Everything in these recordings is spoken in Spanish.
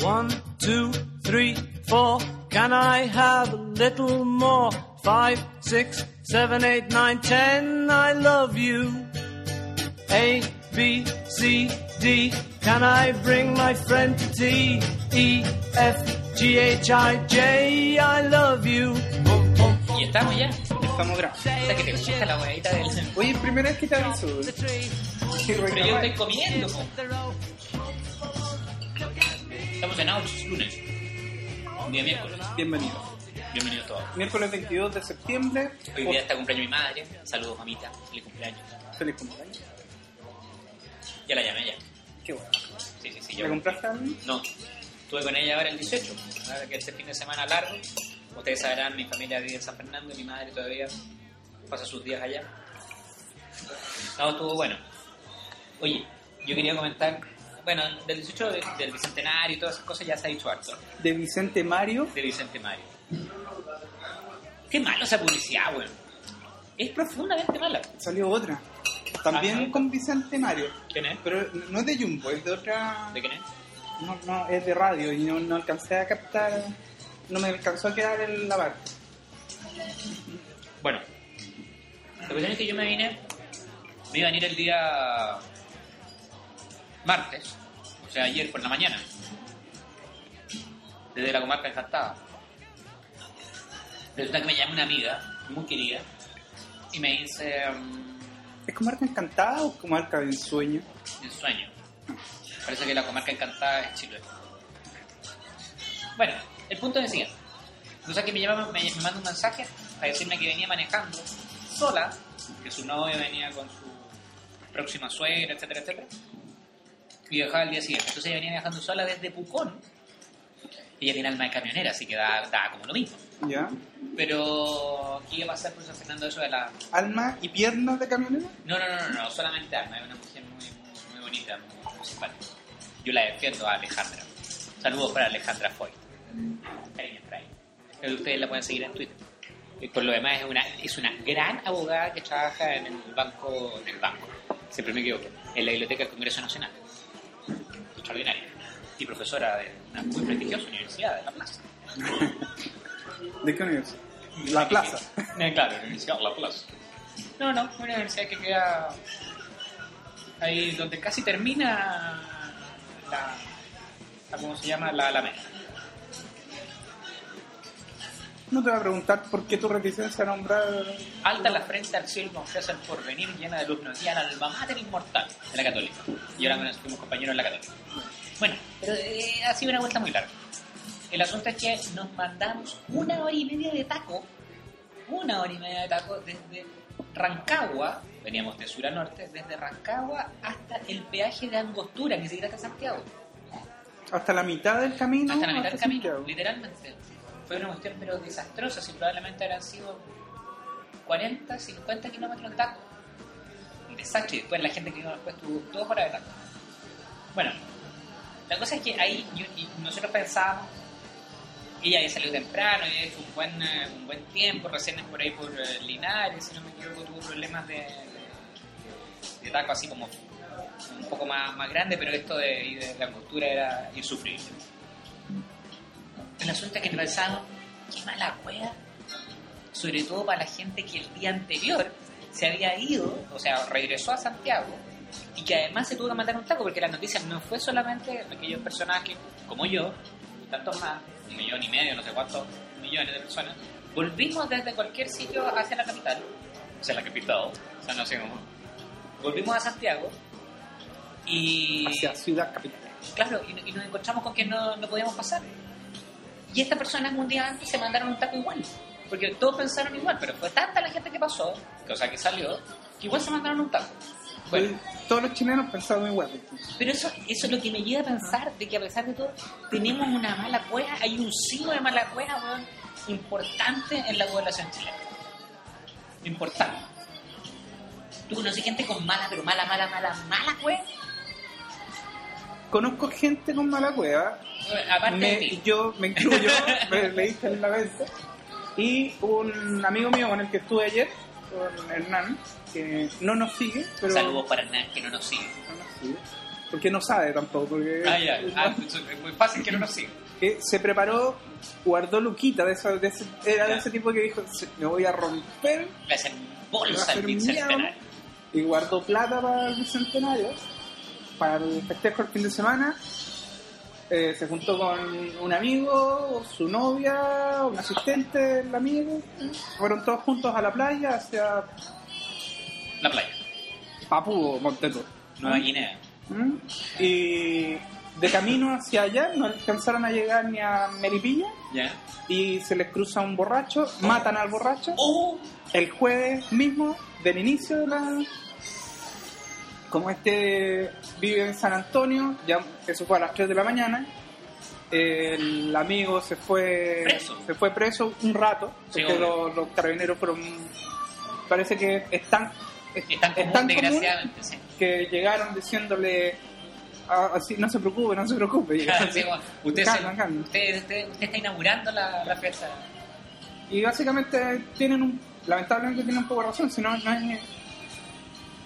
One, two, three, four. Can I have a little more? Five, six, seven, eight, nine, ten. I love you. A, B, C, D. Can I bring my friend to T? E, F, G, H, I, J. I love you. Boom, boom, Y estamos ya. Estamos grabando. O sea que te gusta la huevita del... Oye, primera vez que te aviso. Pero yo estoy comiendo, po. En Ouch, lunes. Un día miércoles. Bienvenido. Bienvenidos todos. Miércoles 22 de septiembre. Hoy día está cumpleaños mi madre. Saludos, mamita. Feliz cumpleaños. Feliz cumpleaños. Ya la llamé ya. Qué bueno. Sí, sí, sí. ¿Le Yo... compraste a mí? No. Estuve con ella ahora el 18. Ahora que este fin de semana largo. Ustedes sabrán, mi familia vive en San Fernando y mi madre todavía pasa sus días allá. No, estuvo bueno. Oye, yo quería comentar, bueno, del 18 de- del Bicentenario y todas esas cosas ya se ha dicho harto. De Vicente Mario. De Vicente Mario. Qué malo esa publicidad, weón. Es profundamente mala. Salió otra. También Ajá. con Vicente Mario. ¿Quién es? Pero no es de Jumbo, es de otra. ¿De quién es? No, no, es de radio y no, no alcancé a captar. No me alcanzó a quedar en la parte. Bueno, la cuestión es que yo me vine, me iba a venir el día martes, o sea, ayer por la mañana, desde la comarca encantada. Resulta que me llama una amiga muy querida y me dice, mm, ¿Es comarca encantada o comarca de ensueño? en sueño, parece que la comarca encantada es Chile. Bueno, el punto es el siguiente. Cosa que me, llama, me, me manda un mensaje a decirme que venía manejando sola, que su novio venía con su próxima suegra, etcétera, etcétera, y viajaba al día siguiente. Entonces ella venía viajando sola desde Pucón. Ella tiene alma de camionera, así que da, da como lo mismo. ¿Ya? Pero, ¿qué iba a pasar San Fernando eso de la... ¿Alma y piernas de camionero? No, no, no, no, no, solamente alma, es una mujer muy, muy, muy bonita, muy, muy simpática. Yo la defiendo a Alejandra. Saludos para Alejandra Foy. Cariño. Eh, Ustedes la pueden seguir en Twitter. Y por lo demás es una, es una gran abogada que trabaja en el banco, en el banco, siempre me equivoco, en la Biblioteca del Congreso Nacional. Extraordinaria. Y profesora de una muy prestigiosa universidad de La Plaza. ¿De qué universidad? La plaza. Eh, claro, la Universidad La Plaza. No, no, una universidad que queda ahí donde casi termina la, la- ¿cómo se llama? La Alameda. No te voy a preguntar por qué tu reticencia a nombrar. Alta la frente al cielo confesa el porvenir llena de luz notiana, alma mater inmortal de la católica. Y ahora bueno, fuimos compañeros en la católica. Bueno, pero eh, ha sido una vuelta muy larga. El asunto es que nos mandamos una hora y media de taco, una hora y media de taco desde Rancagua, veníamos de sur a norte, desde Rancagua hasta el peaje de Angostura, ni siquiera hasta Santiago. Hasta la mitad del camino. Hasta la mitad del camino, Santiago. literalmente. Fue una cuestión pero desastrosa, si probablemente habrán sido 40, 50 kilómetros de taco. Un desastre, y después la gente que vino después tuvo dos horas de taco. Bueno, la cosa es que ahí yo- nosotros pensábamos, ella había salido temprano, había hecho un buen, eh, un buen tiempo, recién es por ahí por eh, Linares, si no me equivoco, tuvo problemas de, de, de taco así como un poco más, más grande, pero esto de, de la angostura era insufrible. El asunto es que pensábamos, qué mala wea. Sobre todo para la gente que el día anterior se había ido, o sea, regresó a Santiago y que además se tuvo que mandar un taco porque la noticia no fue solamente aquellos personajes como yo, y tantos más, un millón y medio, no sé cuántos millones de personas, volvimos desde cualquier sitio hacia la capital, o sea, la capital, o sea, no sé cómo. Volvimos a Santiago y. Hacia Ciudad Capital. Claro, y, y nos encontramos con que no, no podíamos pasar. Y estas personas un día antes se mandaron un taco igual. Porque todos pensaron igual, pero fue tanta la gente que pasó, que, o sea, que salió, que igual se mandaron un taco. Bueno, Todos los chilenos pensaban igual. pero eso, eso es lo que me lleva a pensar de que a pesar de todo, tenemos una mala cueva, hay un signo de mala cueva, importante en la población chilena. Importante. ¿Tú conoces gente con mala, pero mala, mala, mala, mala cueva? Conozco gente con mala cueva. Aparte de ti. yo me incluyo, me leíste en la vez. Y un amigo mío con el que estuve ayer, con Hernán, que no nos sigue, pero. Saludos para Hernán, que no nos sigue. no nos sigue. porque no sabe tampoco, porque Ah, ya. Ah, es muy fácil que no nos siga. que se preparó, guardó Luquita, de, esa- de ese, era de ese tipo que dijo, "Se- me voy a romper, hacen me a bolsa el mierda", bicentenario. y guardó plata para el bicentenario, para el festejo el fin de semana. Eh, se juntó con un amigo, su novia, un asistente del amigo. Fueron todos juntos a la playa hacia La playa. Papú, Monteto. Nueva Guinea. ¿Mm? Y de camino hacia allá no alcanzaron a llegar ni a Melipilla y se les cruza un borracho, matan al borracho. ¡Oh! El jueves mismo del inicio de la... Como este vive en San Antonio, ya eso fue a las 3 de la mañana, el amigo se fue Preso. se fue preso un rato, Sí, porque los, los carabineros fueron... Parece que están... Es tan común, desgraciadamente, sí. que llegaron diciéndole así, no se preocupe, no se preocupe. Usted, se- Calma, calma. Usted, usted- usted está inaugurando la, la fiesta. y básicamente tienen un, lamentablemente tienen un poco de razón, si no, no es...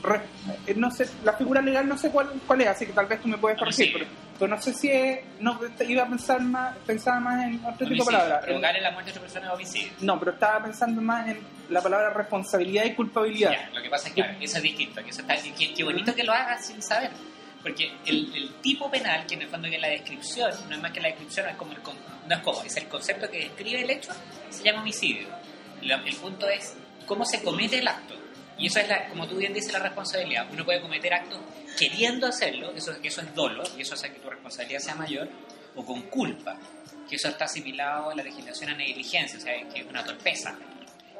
re- eh, no sé, la figura legal no sé cuál, cuál es, así que tal vez tú me puedes corregir, Homicidio. pero, pero no sé si es, no, iba a pensar más, pensaba más en otro tipo de palabras. Provocar en la muerte de otra persona es homicidio. No, pero estaba pensando más en la palabra responsabilidad y culpabilidad. Ya, lo que pasa es que eso es distinto. Que eso está, qué, qué bonito que lo hagas sin saber. Porque el, el tipo penal, que en el fondo que la descripción, no es más que la descripción, es como el, no es como, es el concepto que describe el hecho, se llama homicidio. Lo- el punto es cómo se comete el acto. Y eso es, la, como tú bien dices, la responsabilidad. Uno puede cometer actos queriendo hacerlo, eso, eso es dolo, y eso hace que tu responsabilidad sea mayor, o con culpa, que eso está asimilado a la legislación a negligencia, o sea, que es una torpeza.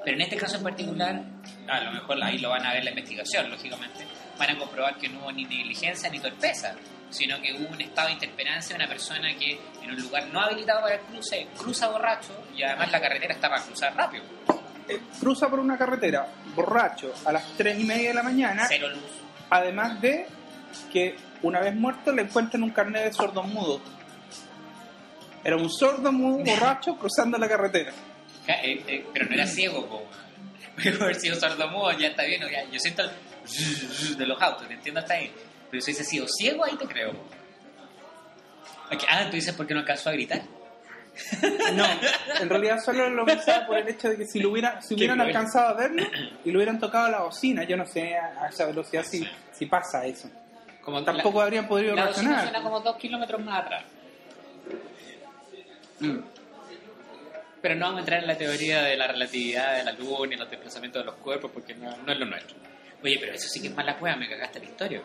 Pero en este caso en particular, a lo mejor ahí lo van a ver la investigación, lógicamente, van a comprobar que no hubo ni negligencia ni torpeza, sino que hubo un estado de interperancia de una persona que en un lugar no habilitado para el cruce cruza borracho y además la carretera está para cruzar rápido, Eh, cruza por una carretera borracho a las 3 y media de la mañana, cero luz. además de que una vez muerto le encuentran un carnet de sordomudo. Era un sordomudo borracho cruzando la carretera. Eh, eh, pero no era ciego, po. Puede haber sido sordomudo, ya está bien, ya, yo siento el de los autos, te entiendo hasta ahí. Pero si hubiese sido ciego, ahí te creo. Ah, tú dices porque no alcanzó a gritar. No, en realidad solo lo pensaba por el hecho de que si, lo hubiera, si hubieran alcanzado a verlo y lo hubieran tocado a la bocina, yo no sé a, a esa velocidad si, si pasa eso. Como Tampoco la, habrían podido la reaccionar. suena como dos kilómetros más atrás. Mm. Pero no vamos a entrar en la teoría de la relatividad de la luz ni los desplazamientos de los cuerpos porque no, no es lo nuestro. Oye, pero eso sí que es mala cueva, me cagaste la historia.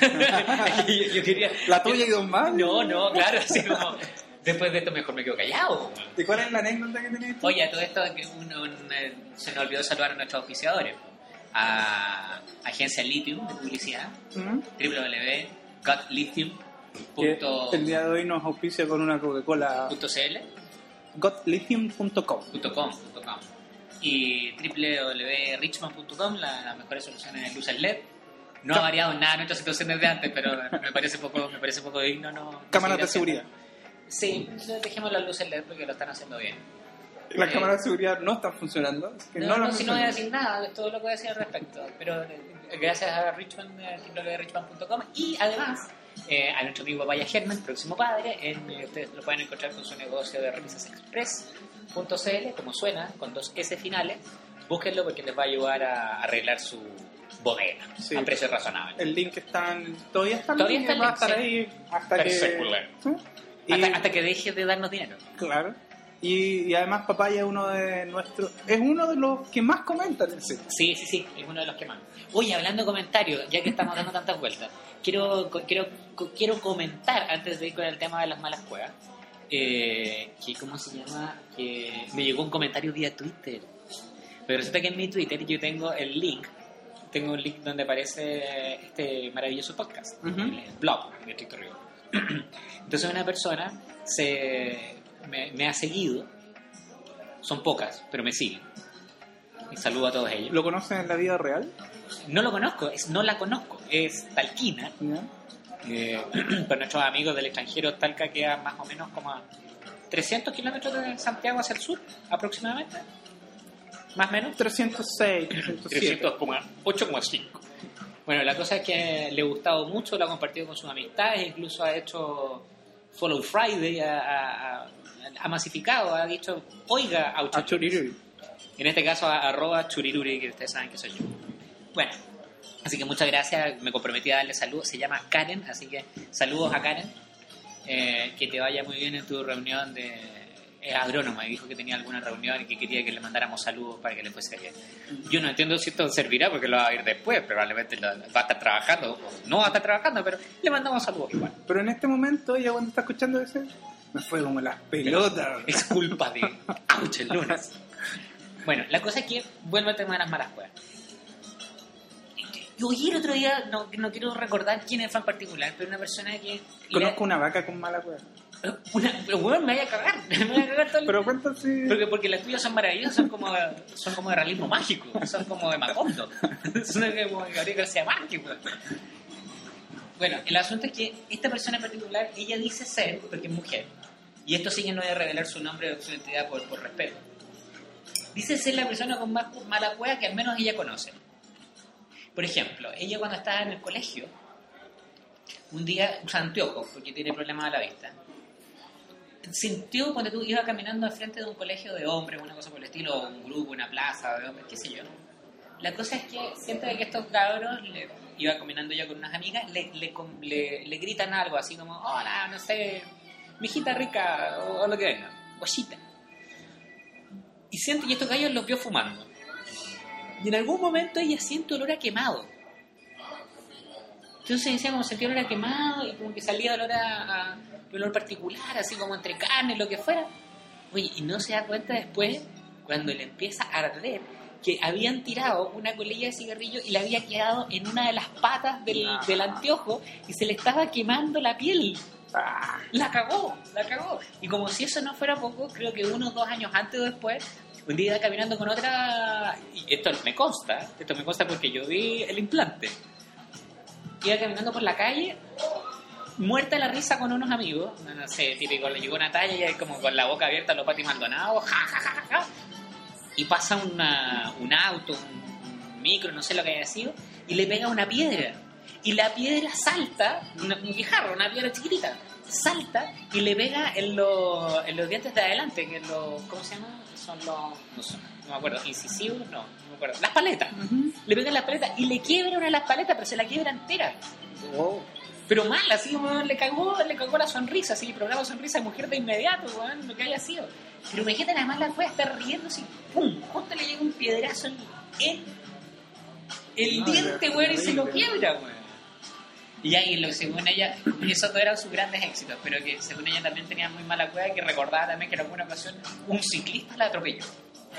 yo, yo quería... ¿La tuya y dos más? No, no, claro, así como... Después de esto mejor me quedo callado. ¿Y cuál es la anécdota que tenías tú? Oye, todo esto que un- un, eh, se nos olvidó saludar a nuestros auspiciadores. A Agencia Lithium de publicidad, Mm. www.gotlithium.cl el día de hoy nos auspicia con una Coca-Cola gotlithium.com. .com, .com, y www.richmond.com, la- las mejores soluciones de luces LED. No ha variado nada nuestra situación desde antes, pero me parece poco, me parece poco digno. No, Cámaras de seguridad. Sí, dejemos las luces LED porque lo están haciendo bien. Las Eh, cámaras de seguridad no están funcionando. que No, no, si no voy a decir nada, es todo lo que voy a decir al respecto. Pero eh, gracias a Richmond, eh, www.richmond.com y además eh, a nuestro amigo Vaya Germán, próximo padre, en, eh, ustedes lo pueden encontrar con su negocio de remisasexpress.cl, como suena, con dos S finales. Búsquenlo porque les va a ayudar a arreglar su bodega Sí. a precio razonable. El link está en- todavía está, Todavía está el va a estar ahí hasta que... ¿Sí? Y, Hasta, hasta que deje de darnos dinero. Claro. Y, y además Papaya es uno de nuestros... Es uno de los que más comentan. Sí, sí, sí, es uno de los que más. Oye, hablando de comentarios, ya que estamos dando tantas vueltas, quiero, quiero, quiero comentar, antes de ir con el tema de las malas cuevas, eh, que, ¿cómo se llama? Que me llegó un comentario vía Twitter. Pero resulta que en mi Twitter yo tengo el link, tengo un link donde aparece este maravilloso podcast, el blog de TikTok. Entonces una persona se, me, me ha seguido, son pocas, pero me siguen. Y saludo a todos ellos. ¿Lo conocen en la vida real? No lo conozco, es, no la conozco, es Talquina. Eh, para nuestros amigos del extranjero, Talca queda más o menos como a 300 kilómetros de Santiago hacia el sur, aproximadamente. Más o menos. 306, 307. 300,8,5. Bueno, la cosa es que le ha gustado mucho, lo ha compartido con sus amistades, incluso ha hecho Follow Friday, ha, ha- ha- masificado, ha dicho, oiga, a A Churiruri. En este caso, a- arroba churiruri, que ustedes saben que soy yo. Bueno, así que muchas gracias, me comprometí a darle saludos, se llama Karen, así que saludos a Karen, Eh, que te vaya muy bien en tu reunión de... Es agrónoma y dijo que tenía alguna reunión y que quería que le mandáramos saludos para que le fuese bien. Yo no entiendo si esto servirá porque lo va a ir después, probablemente lo- va a estar trabajando, o no va a estar trabajando, pero le mandamos saludos igual. Pero en este momento, ella cuando está escuchando ese, me fue como las pelotas. Es culpa de Ouch el lunes. Bueno, la cosa es que vuelvo al tema de las malas cuevas. Yo oí el otro día, no, no quiero recordar quién fue en particular, pero una persona que... Conozco una vaca con mala cueva. Una, bueno, me voy a cagar. Me voy a cagar todo el Pero cuenta si... porque, porque las tuyas son maravillosas, son como, son como de realismo mágico, son como de Macondo, son como de Gabriel García Márquez. Bueno, el asunto es que esta persona en particular, ella dice ser, porque es mujer, y esto sí que no a revelar su nombre o su identidad por, por respeto, dice ser la persona con más mala cueva que al menos ella conoce. Por ejemplo, ella cuando estaba en el colegio, un día usa anteojos porque tiene problemas a la vista sintió cuando tú ibas caminando al frente de un colegio de hombres, una cosa por el estilo, un grupo, una plaza de hombres, qué sé yo. La cosa es que siento que estos cabros, le, iba caminando yo con unas amigas, le, le, le- gritan algo así como, hola, no sé, mijita rica, o, lo que venga, guachita. Y siento, y estos gallos los vio fumando. Y en algún momento ella siente olor a quemado. Entonces decía como sentía olor a quemado y como que salía olor a- olor particular, así como entre carne, lo que fuera. Oye, y no se da cuenta después, cuando le empieza a arder, que habían tirado una colilla de cigarrillo y le había quedado en una de las patas del, Ah. del anteojo y se le estaba quemando la piel. Ah, La cagó, la cagó. Y como si eso no fuera poco, creo que unos dos años antes o después, un día iba caminando con otra. Y esto me consta, esto me consta porque yo vi el implante. Iba caminando por la calle, muerta la risa con unos amigos. No, sé, típico, le llegó una talla y ahí como con la boca abierta, los patis maldonados, ja, ja, ja, ja. Y pasa una- un auto, un, micro, no sé lo que haya sido, y le pega una piedra. Y la piedra salta, una- un guijarro, una piedra chiquitita, salta y le pega en, los- en los dientes de adelante, que en los, ¿cómo se llama? Son los, no, sé, no me acuerdo, incisivos, no, no me acuerdo, las paletas. Le pega en las paletas y le quiebra una de las paletas, pero se la quiebra entera. wow. Pero mal, así como le cagó, le cagó la sonrisa, así, programa sonrisa de mujer de inmediato, weón, lo que haya sido. Pero imagínate nada más la fue a estar riendo así, pum, justo le llega un piedrazo en en el No, diente, weón, y se lo quiebra, weón. Y ahí, lo, según ella, y esos dos eran sus grandes éxitos, pero que según ella también tenía muy mala cueva y que recordaba también que en alguna ocasión un ciclista la atropelló.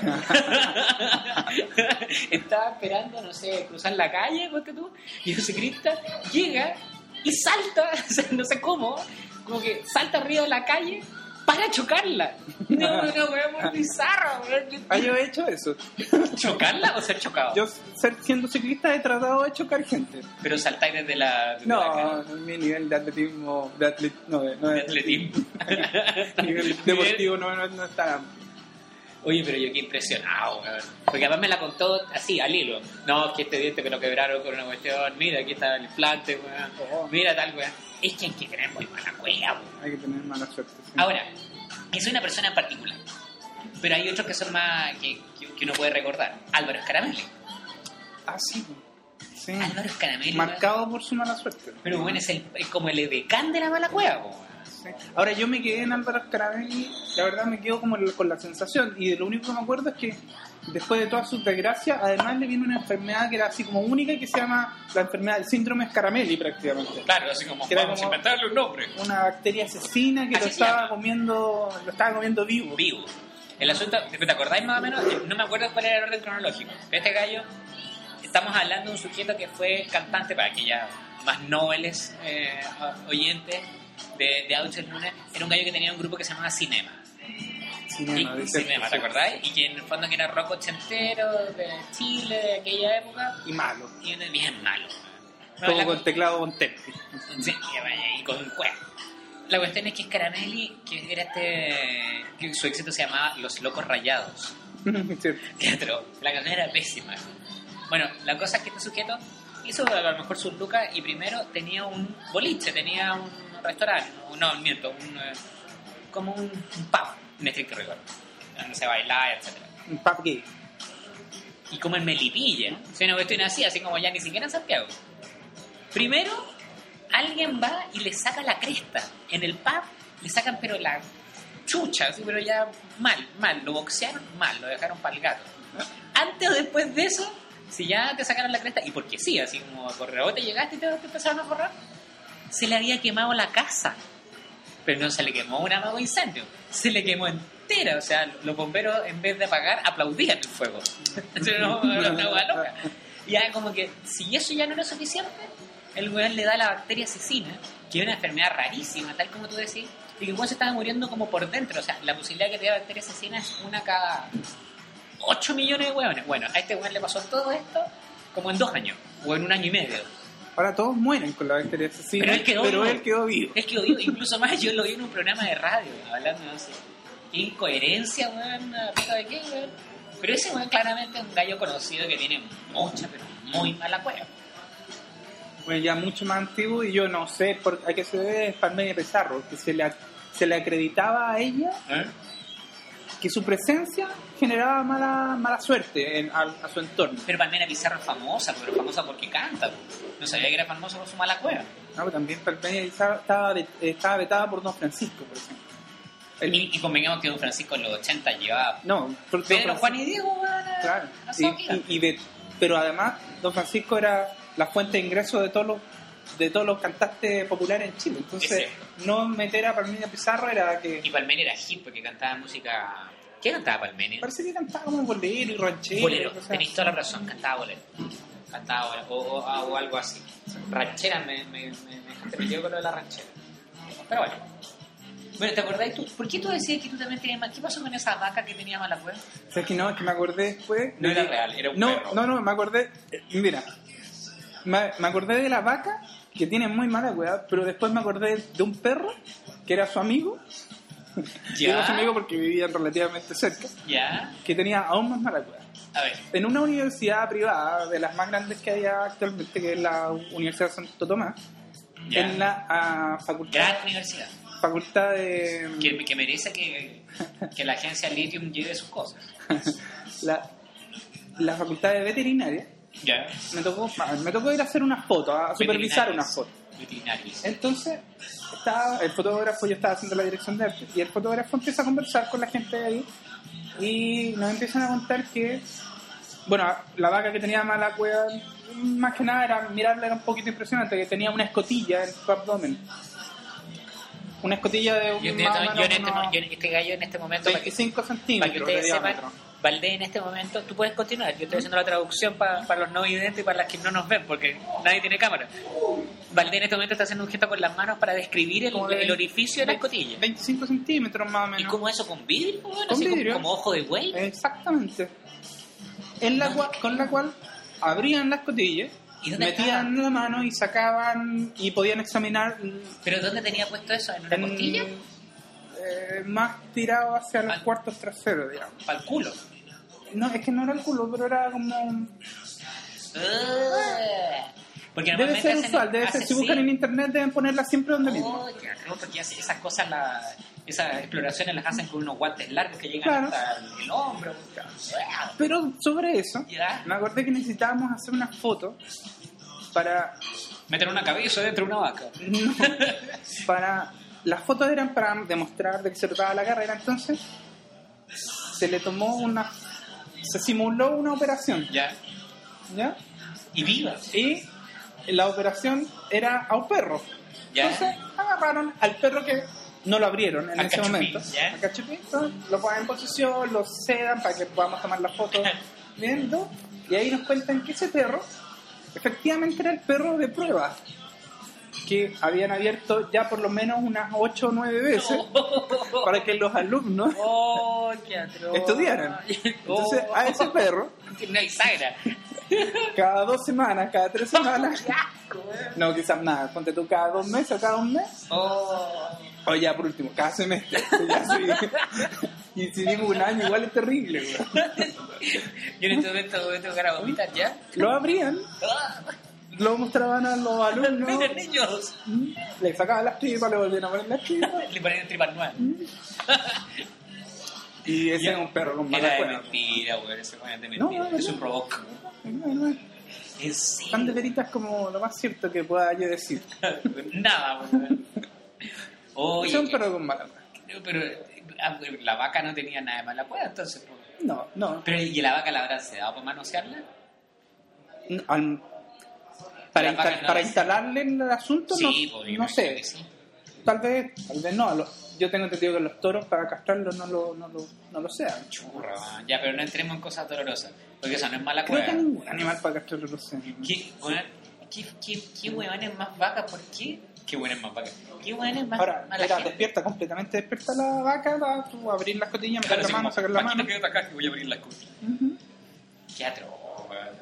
Estaba esperando, no sé, cruzar la calle, ponte tú, y un ciclista llega y salta, o sea, no sé cómo, como que salta arriba de la calle para chocarla. No, no, weón, muy bizarro, weón. Ah, yo he hecho eso. ¿Chocarla o ser chocado? Yo, ser- siendo ciclista, he tratado de chocar gente. Pero saltáis desde la. desde la No, calle. mi nivel de atletismo, de, atlet, no, de, no, De atletismo. nivel deportivo no, no, no está. Oye, pero yo qué impresionado. Porque además me la contó así, al hilo. No, es que este diente me lo quebraron con una cuestión. Mira, aquí está el implante, weón. Oh. Mira tal, weón. Es que hay que tener muy mala cueva. Hay que tener mala suerte. sí. Ahora, es una persona en particular. Pero hay otros que son más. que, que- que uno puede recordar. Álvaro Escaramelli. Ah, sí. Sí. Álvaro Escaramelli. weón. Marcado por su mala suerte. Pero bueno, es, el, es como el edecán de la mala cueva, weón. Ahora yo me quedé en Álvaro Scaramelli, la verdad me quedo como con la sensación y de lo único que me acuerdo es que después de todas sus desgracias, además le vino una enfermedad que era así como única y que se llama la enfermedad del síndrome Scaramelli prácticamente. Claro, así como Que era vamos como- a inventarle un nombre. Una bacteria asesina que Así lo estaba comiendo, lo estaba comiendo vivo. vivo. El asunto, ¿te acordáis más o menos? No me acuerdo cuál era el orden cronológico. Este gallo, estamos hablando de un sujeto que fue cantante para que ya más nobles eh, oyentes de, de Outer Lunes. Era un gallo que tenía un grupo que se llamaba Cinema. Cinema, Y-. Cinema, ¿te acordáis? Y que en el fondo que era rock ochentero de Chile, de aquella época. Y malo. Y bien malo. Todo La- con teclado con tempi. Sí, y con cuerda. La cuestión es que Scaramelli, que era este. que su éxito se llamaba Los Locos Rayados. Teatro. La canción era pésima. Bueno, la cosa es que este sujeto hizo a lo mejor sus lucas y primero tenía un boliche, tenía un restaurante, o no, miento, un, eh, como un, un pub en estricto rigor, donde se bailaba, etcétera Un pub gay. y como en Melipilla, si una cuestión así, así como ya ni siquiera en Santiago. Primero, alguien va y le saca la cresta. En el pub le sacan pero la chucha, así, pero ya mal, mal. Lo boxearon mal, lo dejaron para el gato. Antes o después de eso, si ya te sacaron la cresta, y porque sí, así como por rebote llegaste y te, te empezaron a borrar, se le había quemado la casa. Pero no se le quemó un amago incendio, se le quemó entera. O sea, los bomberos en vez de apagar aplaudían el fuego. Era una. Ya como que si eso ya no era suficiente, el weón le da la bacteria asesina, que es una enfermedad rarísima, tal como tú decís, y que el weón se estaba muriendo como por dentro. O sea, la posibilidad que te dé bacteria asesina es una cada 8 millones de hueones. Bueno, a este weón le pasó todo esto como en dos años, o en un año y medio. Ahora todos mueren con la bacteria asesina, Pero él quedó pero vivo. él quedó vivo. Es que odio, incluso más yo lo vi en un programa de radio, hablando de así. Incoherencia, weón, ¿pico de qué, weón? Pero ese weón claramente es un gallo conocido que tiene mucha, pero muy mala cueva. Bueno, ya mucho más antiguo y yo no sé por, a qué se debe es Palmedia Pizarro, que se le, se le acreditaba a ella que su presencia generaba mala, mala suerte en- a, a su entorno. Pero Palmera Pizarro es famosa, pero famosa porque canta. No sabía que era famosa por su mala cueva. No, pero también Palmedia Pizarro estaba, estaba vetada por Don Francisco, por ejemplo. El- Y, y convengamos que Don Francisco en los 80 llevaba... no, por- Francisco- Juan y Diego, weón, Claro. a Y- y- y de- pero además, Don Francisco era la fuente de ingreso de todos los de todos los cantantes populares en Chile. Entonces, Es no meter a Palmedia Pizarro era que. Y Palmera era hip porque cantaba música... ¿Qué cantaba Palmera? Parece que cantaba como bolero y ranchero. Bolero, o sea, tenéis toda la razón, cantaba bolero. Cantaba bolero, o, o- o algo así. Ranchera, me, me, me, me, quedo con lo de la ranchera. Pero bueno. Bueno, ¿te acordás tú? ¿Por qué tú decías que tú también tenías más? ¿Qué pasó con esa vaca que tenía mala cueva? O sea, es que no, es que me acordé después. No era real, era un no, perro. No, no, me acordé. eh, Mira, me, me acordé de la vaca que tiene muy mala weá, pero después me acordé de un perro que era su amigo. Digo su amigo porque vivían relativamente cerca, ¿Ya? que tenía aún más mala weá. A ver, En una universidad privada, de las más grandes que hay actualmente, que es la Universidad de Santo Tomás, ya. en la ah, facultad, Gran universidad. facultad de. Que, que merece que, que la agencia Lithium lleve sus cosas. la, la facultad de veterinaria. ¿Ya? Me tocó, me tocó ir a hacer una foto, a supervisar una foto. Veterinarios. Entonces, estaba, el fotógrafo, yo estaba haciendo la dirección de arte, y el fotógrafo empieza a conversar con la gente de ahí y nos empiezan a contar que, bueno, la vaca que tenía mala cueva, más que nada era mirarla era un poquito impresionante, que tenía una escotilla en su abdomen. Una escotilla de un Yo, más este- menos yo en este, yo este gallo en este momento, para que, 25 para que centímetros de sepan. Valdés en este momento, tú puedes continuar, yo estoy haciendo la traducción pa- para los no videntes y para las que no nos ven, porque nadie tiene cámara. Valdés en este momento está haciendo un gesto con las manos para describir el, orificio de la escotilla. 25 centímetros más o ¿Y menos. cómo eso? ¿Con vidrio? Bueno, Con así vidrio. Como, ojo de güey. Exactamente. En la con la cual abrían las cotillas, ¿Y metían estaba? la mano y sacaban y podían examinar ¿Pero dónde tenía puesto eso? ¿En una en- costilla? Eh, más tirado hacia los Al- cuartos traseros, digamos. Para el culo. No, es que no era el culo, pero era como... Porque Debe ser usual, debe ser. Si buscan sí. en internet deben ponerla siempre donde mismo. Oh, qué atroz, porque esas cosas, la- esas exploraciones las hacen con unos guantes largos que llegan Claro. hasta el, el hombro. Pero sobre eso, Ya. me acordé que necesitábamos hacer una foto para Meter una cabeza dentro de una vaca. No, para las fotos eran para demostrar de que se trataba la carrera entonces se le tomó una se simuló una operación Ya. ¿ya? Y viva. y la operación era a un perro Ya. entonces agarraron al perro que no lo abrieron en Al ese cachupín, momento ¿ya? al cachupín, entonces, lo ponen en posición lo sedan para que podamos tomar la foto viendo y ahí nos cuentan que ese perro efectivamente era el perro de prueba que habían abierto ya por lo menos unas 8 o 9 veces para que los alumnos Oh, estudiaran. Entonces, Oh. a ese perro, No hay sagra. cada dos semanas, cada tres semanas, no, quizás nada, ponte tú cada dos meses o cada un mes, Oh. o ya por último, cada semestre. Ya sí. Y si digo un año, igual es terrible. Yo en este momento vomitar ya. Lo abrían Ah. Lo mostraban a los alumnos, Miren, niños. le sacaban las tripas, le volvían a poner las tripas. Le ponían tripas nuevas. Y ese es un perro con Era mala de cueva. mentira, weón. Ese es de No, mentira. no, es no. un robot. No, no es En serio. Tan de veritas como lo más cierto que pueda yo decir. Nada, Ese es un perro con mala cueva. pero ah, la vaca no tenía nada de mala cueva, entonces. pues. No, no. Pero ¿y la vaca la habrán sedado para manosearla? No, al- para, La vaca insta- para la- instalarle el asunto, Sí, no, pues, no sé. sí. Tal vez, tal vez no. Yo tengo entendido que los toros para castrarlos no lo, no lo, no lo sean. Churra, man. Ya, pero no entremos en cosas dolorosas. Porque eso no es mala que ningún animal para castrarlo lo sean. ¿Qué, qué, qué, qué huevones más vacas? ¿Por qué? ¿Qué huevones más vacas? ¿Qué más Ahora, mala mira, gente? despierta, completamente despierta la vaca, va tú a abrir las cotillas, meter Claro, la mano, sacar la "Aquí mano. no quedo acá que voy a abrir la cucha. Ujú. Qué atroz.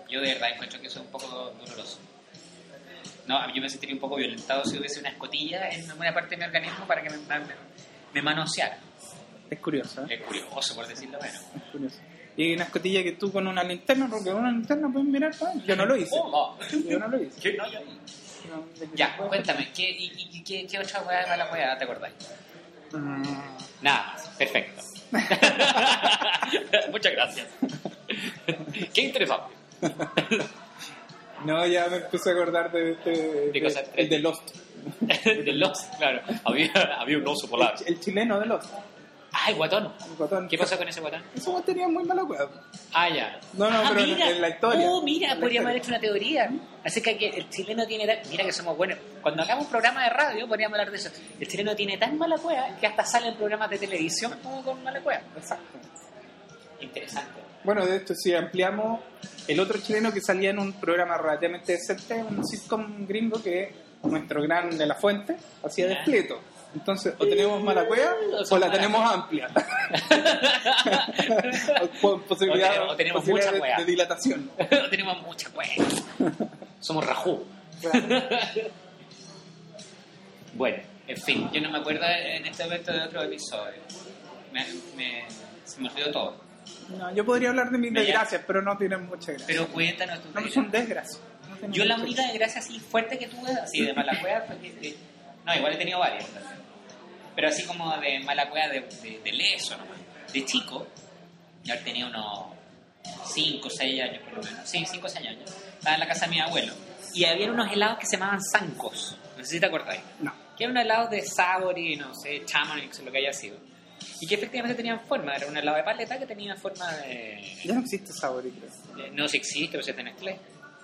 Yo de verdad encuentro que eso es un poco doloroso. No, yo me sentiría un poco violentado si hubiese una escotilla en alguna parte de mi organismo para que me, me, me manoseara. Es curioso, ¿eh? Es curioso, por decirlo menos. Es curioso. Y hay una escotilla que tú con una linterna, porque con una linterna puedes mirar, ¿sabes? Yo no lo hice. Oh, Yo no lo hice. ¿Qué? No, yo- No, de que Ya, cuéntame, ¿qué, y, y- qué, qué otra weá de mala weá te acordáis? Mm, Nada más, perfecto. Muchas gracias. Qué interesante. No, ya me puse a acordar de este. De cosas el de Lost. De los, claro. Había, había un oso polar. El, el chileno de Lost. Ay, guatón. El guatón. ¿Qué pasó con ese guatón? Ese guatón tenía muy mala cueva. Ah, ya. No, no, Ah, pero en- mira. en la historia. Oh, mira, podríamos haber hecho una teoría. Acerca de que el chileno tiene tan... Mira que somos buenos. Cuando hagamos un programa de radio, podríamos hablar de eso. El chileno tiene tan mala cueva que hasta sale en programas de televisión como con mala cueva. Exacto. Interesante. Bueno, de esto, si ampliamos, el otro chileno que salía en un programa relativamente decente, un sitcom gringo que nuestro gran de la fuente hacía despleto. Entonces, o tenemos mala cueva O o, la tenemos amplia. o, posibilidad, O tenemos- o tenemos posibilidad mucha de, de dilatación. Tenemos mucha cueva. Somos rajú. Bueno, en fin, yo no me acuerdo en este momento de otro episodio. Me, me- se me olvidó todo. No, yo podría hablar de mis desgracias, pero no tienen mucha gracia. Pero cuéntanos tu no son desgracias. No Yo la única desgracia así fuerte que tuve, así de mala cueva, fue que... de- no, igual he tenido varias. Pero así como de mala cueva de, de, de leso nomás. De chico, yo tenido unos 5 o 6 años por lo menos. Sí, 5 o 6 años. Estaba en la casa de mi abuelo. Y había unos helados que se llamaban zancos. No sé si te acordáis. No. Que eran unos helados de Savory, no sé, Chamonix o lo que haya sido. Y que efectivamente tenían forma. Era un helado de paleta que tenía forma de... Ya no existe sabor, creo. de- no si existe, si es de Nestlé.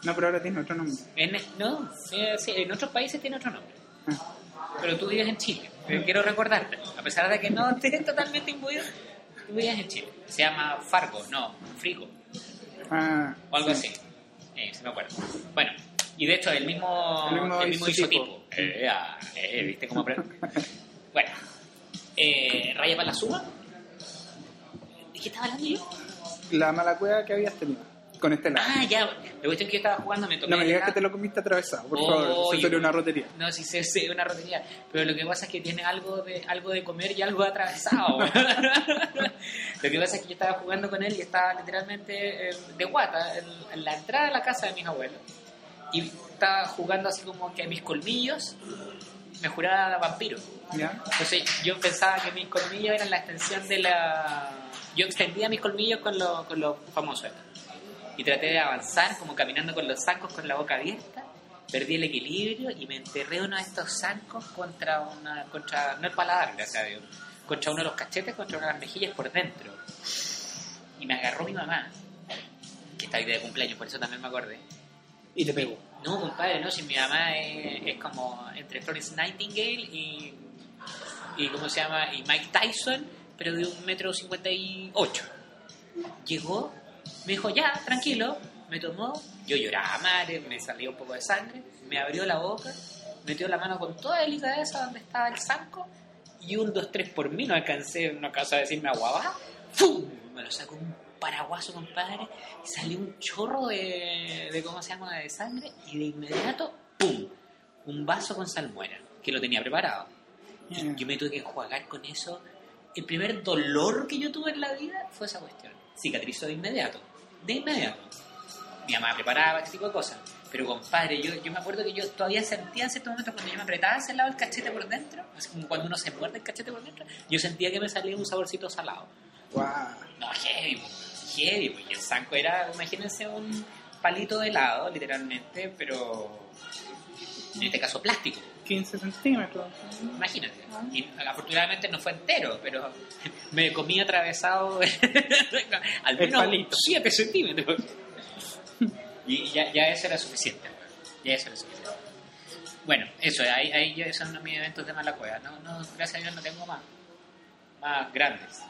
No, pero ahora tiene otro nombre. En, no, eh, sí, en otros países tiene otro nombre. Ah. Pero tú vives en Chile. Pero quiero recordarte, a pesar de que no estés totalmente imbuido, tú vives en Chile. Se llama Fargo, no, Frigo, Ah, o algo sí. así. Eh, se me acuerdo. Bueno, y de hecho el mismo, El mismo el mismo isotipo. isotipo. Eh, ah, eh, ¿Viste cómo? eh, Raya para la suma. ¿De qué estaba hablando yo? La mala cueva que habías tenido con este lado. Ah, ya. La cuestión que yo estaba jugando me tomé. no me digas que te lo comiste atravesado, por Oh, favor. Eso sería una rotería. No, sí, sí, sí, una rotería. Pero lo que pasa es que tiene algo de, algo de comer y algo de atravesado. lo que pasa es que yo estaba jugando con él y estaba literalmente eh, de guata en, en la entrada de la casa de mis abuelos. Y estaba jugando así como que mis colmillos me juraba vampiro. ¿Ya? Entonces yo pensaba que mis colmillos eran la extensión de la... Yo extendía mis colmillos con los con lo famosos. Y traté de avanzar como caminando con los zancos con la boca abierta. Perdí el equilibrio y me enterré uno de estos zancos contra una... contra No el paladar, gracias a Dios. Contra uno de los cachetes, contra una de las mejillas por dentro. Y me agarró mi mamá, que está hoy de cumpleaños, por eso también me acordé. Y te pegó. No, compadre, no, si mi mamá es, como entre Florence Nightingale y, ¿cómo se llama? Y Mike Tyson, pero de un metro cincuenta y ocho. Llegó, me dijo, ya, tranquilo, me tomó, yo lloraba madre, me salió un poco de sangre, me abrió la boca, metió la mano con toda delicadeza donde estaba el zanco y un, dos, tres por mí, no alcancé, no alcanzó a decirme aguabá, ¡fum! Me lo sacó un paraguaso, compadre, y salió un chorro de, de, ¿cómo se llama?, de sangre, y de inmediato, ¡pum! Un vaso con salmuera, que lo tenía preparado. Y Mm. yo me tuve que enjuagar con eso. El primer dolor que yo tuve en la vida fue esa cuestión. Cicatrizó de inmediato. De inmediato. Mi mamá preparaba ese tipo de cosas. Pero compadre, yo, yo me acuerdo que yo todavía sentía en ciertos momentos cuando yo me apretaba ese lado el cachete por dentro, así como cuando uno se muerde el cachete por dentro, yo sentía que me salía un saborcito salado. Guau. No, heavy, heavy, pues. Y el zanco era, imagínense, un palito de helado, literalmente, pero en este caso plástico. 15 centímetros. Imagínate. Y afortunadamente no fue entero, pero me comí atravesado al menos palito. 7 centímetros. Y ya, ya eso era suficiente. Ya eso era suficiente. Bueno, eso, ahí, ahí yo, son mis eventos de mala cueva. No, no, gracias a Dios no tengo más, más grandes.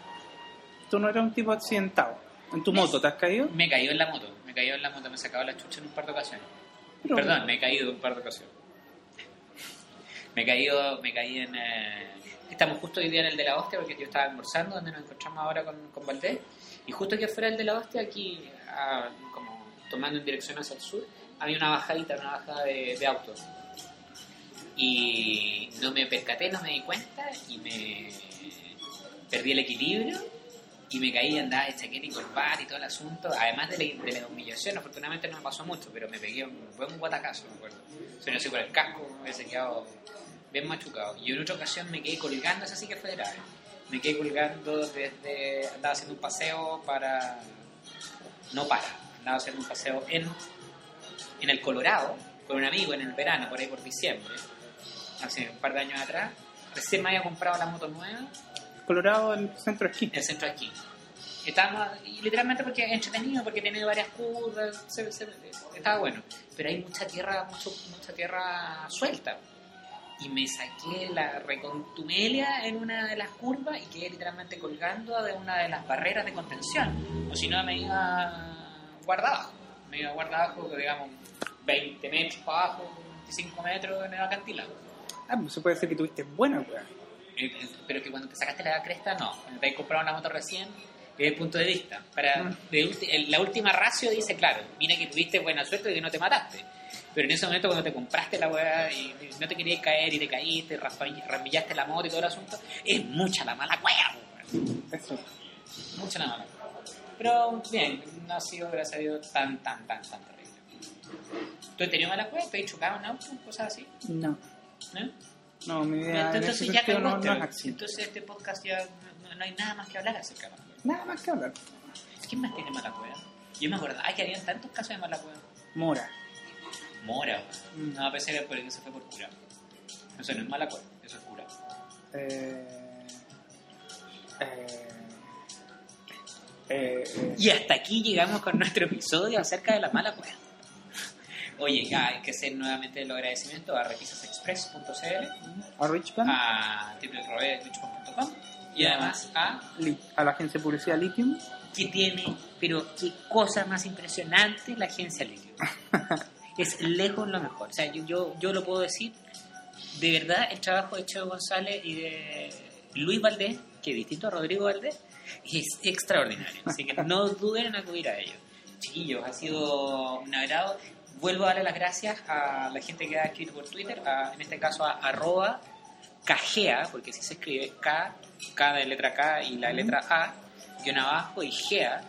Tú no eras un tipo accidentado. En tu moto, ¿te has caído? Me he caído en la moto, me he caído en la moto, me he sacado la chucha en un par de ocasiones. Pero- Perdón, me he caído en un par de ocasiones. Me he caído, me caí en... eh, Estamos justo hoy día en el de la hostia porque yo estaba almorzando donde nos encontramos ahora con, con Valdés y justo que fuera el de la hostia aquí, ah, como tomando en dirección hacia el sur, había una bajadita, una bajada de, de autos. Y no me percaté, no me di cuenta y me perdí el equilibrio y me caí, andaba de chaqueta y corbata y todo el asunto. Además de la, de la humillación, afortunadamente no me pasó mucho, pero me pegué un buen guatacazo, me acuerdo. Se me por el casco, me hubiese quedado bien machucado. Y en otra ocasión me quedé colgando, esa sí que fue grave. Me quedé colgando desde. andaba haciendo un paseo para. No para, andaba haciendo un paseo en, en el Colorado con un amigo en el verano, por ahí por diciembre, hace un par de años atrás. Recién me había comprado la moto nueva Colorado, el centro de esquí. en el centro de aquí. Estábamos, y literalmente porque es entretenido, porque tiene varias curvas, se- se- estaba bueno. Pero hay mucha tierra, mucho, mucha tierra suelta. Y me saqué la recontumelia en una de las curvas y quedé literalmente colgando de una de las barreras de contención. O si no, me iba guarda abajo. Me iba guarda abajo, digamos, 20 metros para abajo, 25 metros en el acantilado. Ah, se puede decir que tuviste buena, weá. Eh, eh, pero que cuando te sacaste la cresta, no. Cuando te has comprado una moto recién, desde el punto de vista. Para, Mm. de la última ratio dice, claro, mira que tuviste buena suerte de que no te mataste. Pero en ese momento cuando te compraste la weá y no te querías caer y te caíste, ramillaste la moto y todo el asunto, es mucha la mala weá. Mucha la mala. Pero bien, no ha sido, gracias a Dios, tan, tan, tan, tan terrible. ¿Tú has tenido mala weá? ¿Te has chocado en auto? Cosas así. No. ¿No? No, mi idea en Entonces ya sentido no, es. Entonces este podcast ya no, no hay nada más que hablar acerca de. Nada más que hablar. ¿Quién más tiene mala cueva? Yo me acordaba que habían tantos casos de mala cueva. Mora. Mora, Mm. no, pensé que por eso se fue por cura. Eso no es mala cueva, eso es cura. Eh, eh, eh, eh, Y hasta aquí llegamos con nuestro episodio acerca de la mala cueva. Oye, hay que hacer nuevamente los agradecimientos a requisasexpress.cl, a Richband, a www.richcom.com y además a a la agencia de publicidad Lithium. que tiene, pero qué cosa más impresionante la agencia Litio. es lejos lo mejor. O sea, yo, yo, yo lo puedo decir, de verdad, el trabajo de Cheo González y de Luis Valdés, que es distinto a Rodrigo Valdés, es extraordinario. Así que no duden en acudir a ellos. Chiquillos, ha sido un agrado. Vuelvo a darle las gracias a la gente que ha escrito por Twitter, a- en este caso a arroba Cagea, porque así se escribe K, K de letra K y la letra A, guion abajo y Gea,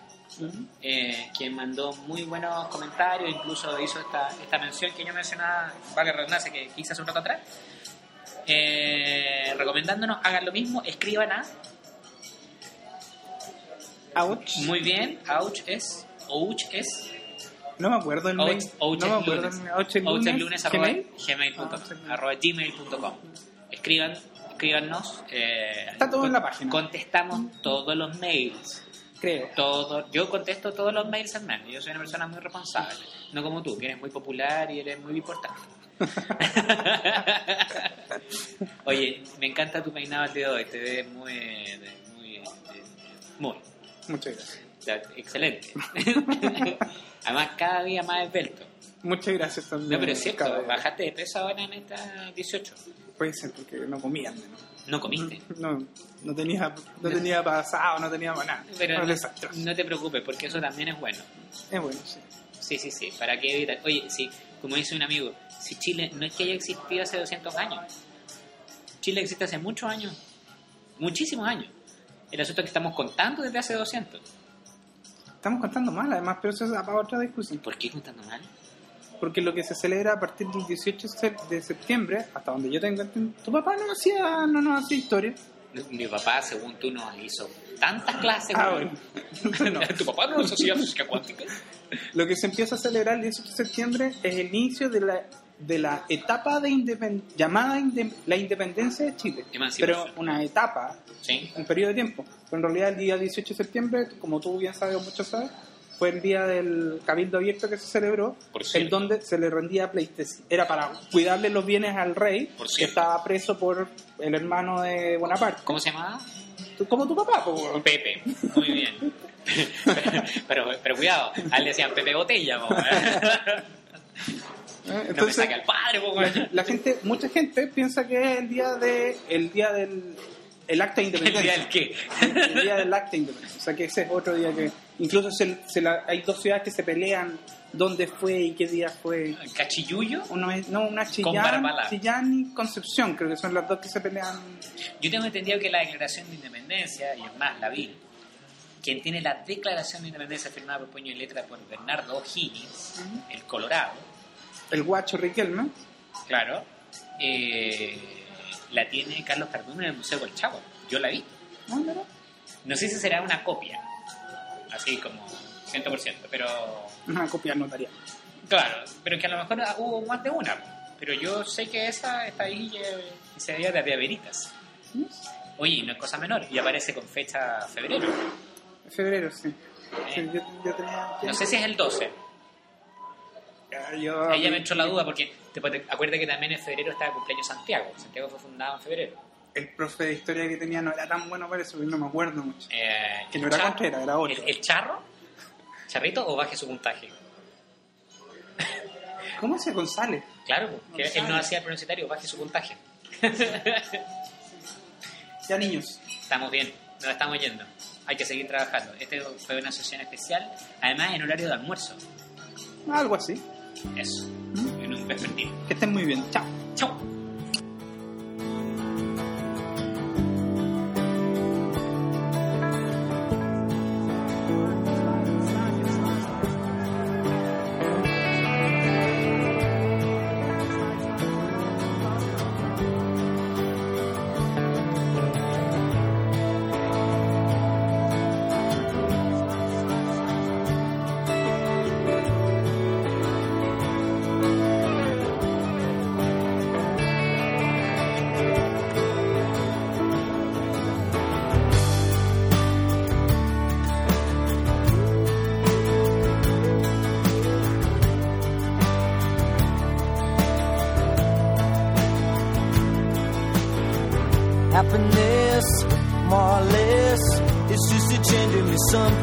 eh, quien mandó muy buenos comentarios, incluso hizo esta, esta mención que yo mencionaba, la redundancia, que quise hace un rato atrás, eh, recomendándonos, hagan lo mismo, escriban a, Ouch. muy bien, ouch es, ouch es, No me acuerdo el mail. no me acuerdo lunes, el mail. Ouch es ouch es lunes. lunes arroba Gmail. gmail.com, Ah, arroba gmail.com. Escriban, escríbanos. eh, Está todo en la página. Contestamos todos los mails. Creo. todo, yo contesto todos los mails al menos. Yo soy una persona muy responsable. No como tú, que eres muy popular y eres muy importante. Oye, me encanta tu peinado el día de hoy. Te ves muy. muy, muy. Muchas gracias. Sea, excelente. Además, cada día más esbelto. Muchas gracias también. No, pero es cierto, Cada- bajaste de peso ahora en esta 18. Puede ser porque no comía. ¿no? No comiste. No, no tenía, no tenía pasado, no tenía nada. Pero no, te preocupes, porque eso también es bueno. Es bueno, sí. Sí, sí, sí, para que evitar. Oye, sí, como dice un amigo, si Chile no es que haya existido hace 200 años, Chile existe hace muchos años, muchísimos años. El asunto es que estamos contando desde hace 200. Estamos contando mal, además, pero eso es para otra discusión. ¿Por qué contando mal? porque lo que se celebra a partir del 18 se- de septiembre, hasta donde yo tengo tu papá no hacía, no nos hacía historia. Mi papá, según tú, nos hizo tantas clases. Ah, bueno. No. ¿Tu papá no nos hacía física cuántica? Lo que se empieza a celebrar el 18 de septiembre es el inicio de la, de la etapa de independ- llamada inde- la independencia de Chile. Pero una etapa, Sí. un periodo de tiempo. Pero en realidad el día 18 de septiembre, como tú bien sabes o muchos sabes, fue el día del Cabildo Abierto que se celebró, en donde se le rendía pleitesía. Era para cuidarle los bienes al rey, Por que estaba preso por el hermano de Bonaparte. ¿Cómo se llamaba? Como tu papá. Pepe. Muy bien. pero, pero cuidado, a él le decían Pepe Botella. ¿Eh? no me Entonces, saque al padre. po, weón. la gente, mucha gente piensa que es el día de el día del el acta de ¿El independencia. día del qué? el día del acta de independencia. O sea que ese es otro día que incluso se, se la- hay dos ciudades que se pelean dónde fue y qué día fue. ¿Cachiyuyo? Uno es, no, una Chillán, Barbala. Chillán y Concepción, creo que son las dos que se pelean. Yo tengo entendido que la declaración de independencia, y es más, la vi, quien tiene la declaración de independencia firmada por puño y letra por Bernardo O'Higgins, el Colorado, El guacho Riquelme. claro, eh, la tiene Carlos Carduno en el Museo del Chavo. Yo la vi. Ah. No sé si será una copia, así como 100%, pero Una copia notarial. claro, pero que a lo mejor hubo más de una. Pero yo sé que esa está ahí eh, y se veía de averitas. Oye, no es cosa menor, y aparece con fecha febrero. Febrero, sí. Sí, yo, yo tenía. No sé si es el 12. Yo- Ahí ya me entró la duda porque te, te acuerdas que también en febrero estaba el cumpleaños Santiago. Santiago fue fundado en febrero. El profe de historia que tenía no era tan bueno para eso, no me acuerdo mucho. Eh, Que no era Contreras, era otro. ¿El, el charro? ¿Charrito o baje su puntaje? ¿Cómo se González? Claro, que él no hacía el universitario, baje su puntaje. Ya niños. Estamos bien, nos estamos yendo. Hay que seguir trabajando. Este fue una sesión especial, además en horario de almuerzo. Algo así. Eso, ¿Mm? en un vespertino. Que estén muy bien. Chao. Chau.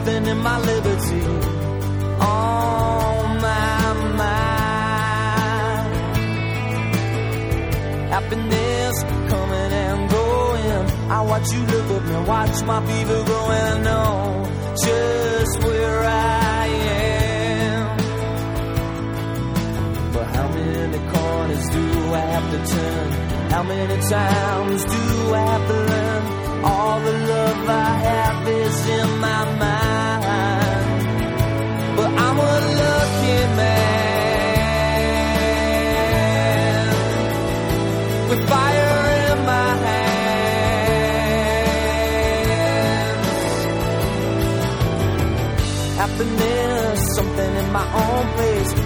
Something in my liberty. On my mind. Happiness coming and going. I watch you look at me, watch my fever grow, and know just where I am. But how many corners do I have to turn? How many times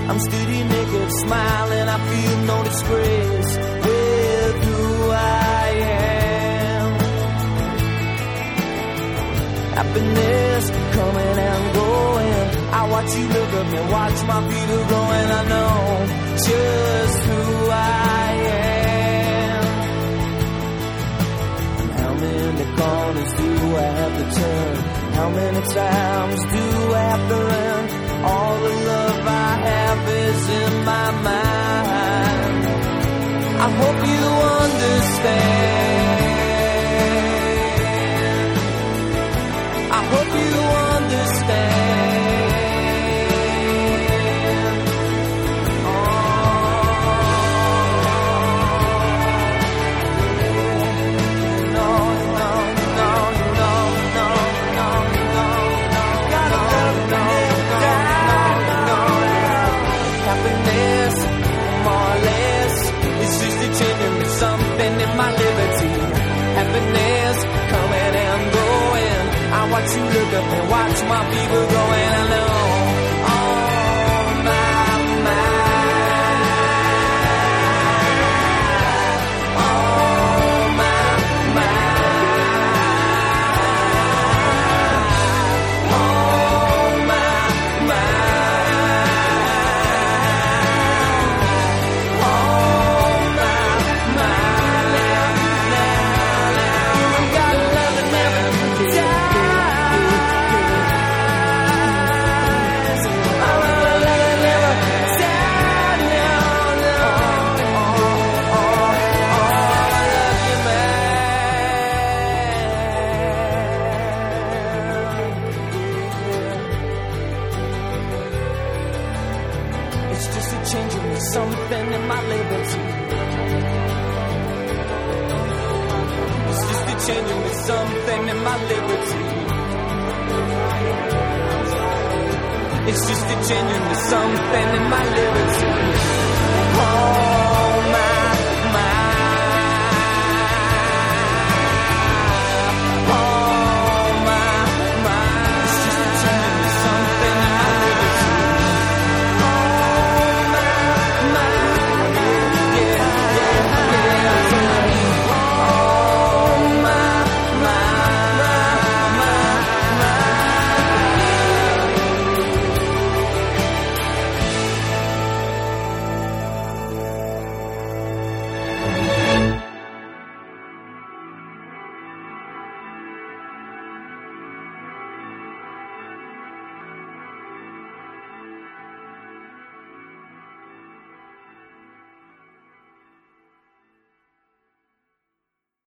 I'm steady naked, smiling, I feel no disgrace with who I am. Happiness coming and going. I watch you look at me, watch my fever growing. I know just who I am. And how many corners do I have to turn? How many times do I have to learn? All the love I have is in my mind. I hope you understand. Changing me something in my liberty. It's just a changing me something in my liberty. It's just a changing me something in my liberty.